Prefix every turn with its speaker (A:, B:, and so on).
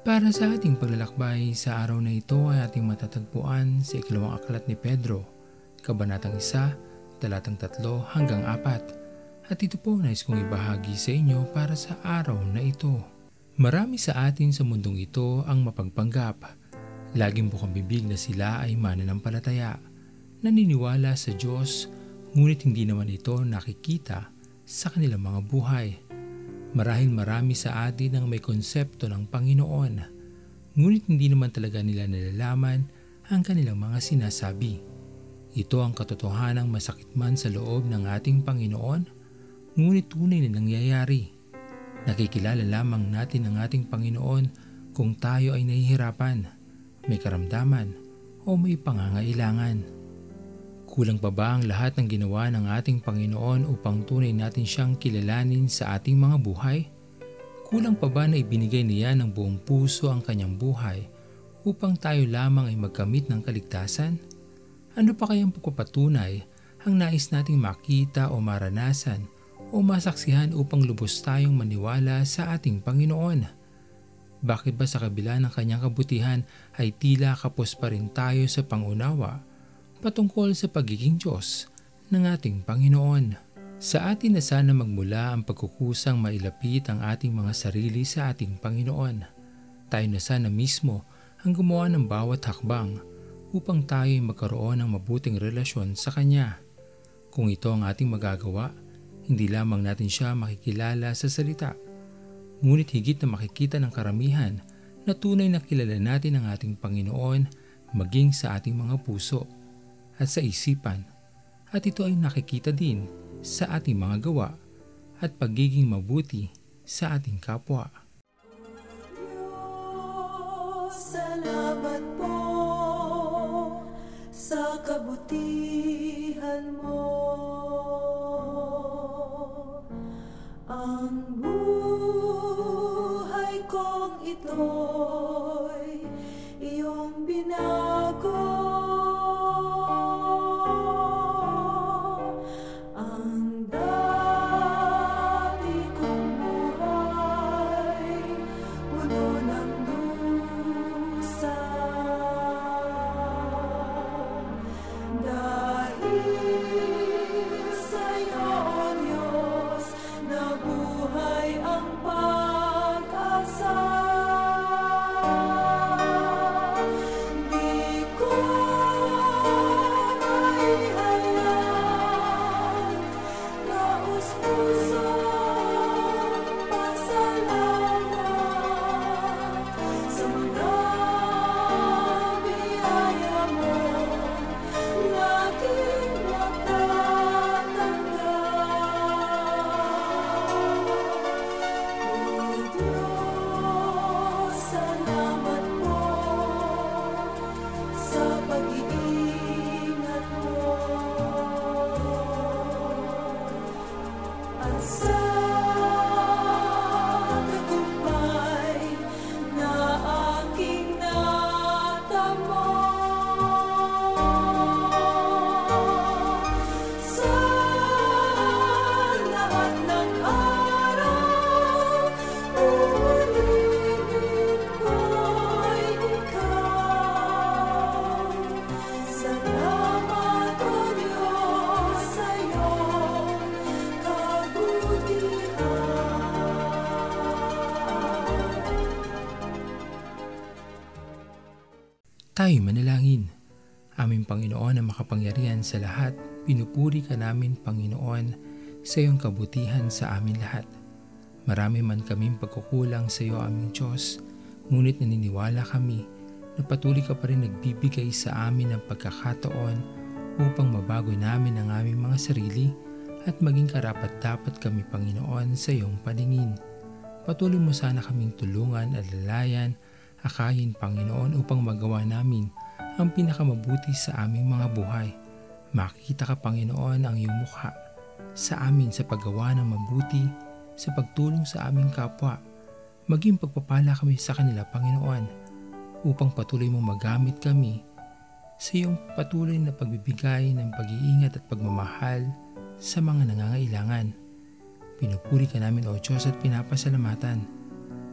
A: Para sa ating paglalakbay sa araw na ito ay ating matatagpuan sa ikalawang aklat ni Pedro, Kabanatang 1, talatang 3 hanggang 4. At ito po nais kong ibahagi sa inyo para sa araw na ito. Marami sa atin sa mundong ito ang mapagpanggap. Laging bukang bibig na sila ay mananampalataya, naniniwala sa Diyos, ngunit hindi naman ito nakikita sa kanilang mga buhay. Marahil marami sa atin ang may konsepto ng Panginoon, ngunit hindi naman talaga nila nalalaman ang kanilang mga sinasabi. Ito ang katotohanang masakit man sa loob ng ating Panginoon, ngunit tunay na nangyayari. Nakikilala lamang natin ang ating Panginoon kung tayo ay nahihirapan, may karamdaman, o may pangangailangan. Kulang pa ba ang lahat ng ginawa ng ating Panginoon upang tunay natin siyang kilalanin sa ating mga buhay? Kulang pa ba na ibinigay niya ng buong puso ang kanyang buhay upang tayo lamang ay magkamit ng kaligtasan? Ano pa kayang pagpapatunay ang nais nating makita o maranasan o masaksihan upang lubos tayong maniwala sa ating Panginoon? Bakit ba sa kabila ng kanyang kabutihan ay tila kapos pa rin tayo sa pangunawa patungkol sa pagiging Diyos ng ating Panginoon. Sa atin na sana magmula ang pagkukusang mailapit ang ating mga sarili sa ating Panginoon. Tayo na sana mismo ang gumawa ng bawat hakbang upang tayo ay magkaroon ng mabuting relasyon sa Kanya. Kung ito ang ating magagawa, hindi lamang natin siya makikilala sa salita, ngunit higit na makikita ng karamihan na tunay na kilala natin ang ating Panginoon maging sa ating mga puso at sa isipan at ito ay nakikita din sa ating mga gawa at pagiging mabuti sa ating kapwa.
B: Salamat po sa kabutihan mo. Ang buhay kong ito'y
A: Tayo manalangin. Aming Panginoon na makapangyarihan sa lahat, pinupuri ka namin Panginoon sa iyong kabutihan sa amin lahat. Marami man kaming pagkukulang sa iyo aming Diyos, ngunit naniniwala kami na patuloy ka pa rin nagbibigay sa amin ng pagkakataon upang mabago namin ang aming mga sarili at maging karapat dapat kami Panginoon sa iyong paningin. Patuloy mo sana kaming tulungan at lalayan akayin Panginoon upang magawa namin ang pinakamabuti sa aming mga buhay. Makita ka Panginoon ang iyong mukha sa amin sa paggawa ng mabuti sa pagtulong sa aming kapwa. Maging pagpapala kami sa kanila Panginoon upang patuloy mong magamit kami sa iyong patuloy na pagbibigay ng pag-iingat at pagmamahal sa mga nangangailangan. Pinupuri ka namin o Diyos at pinapasalamatan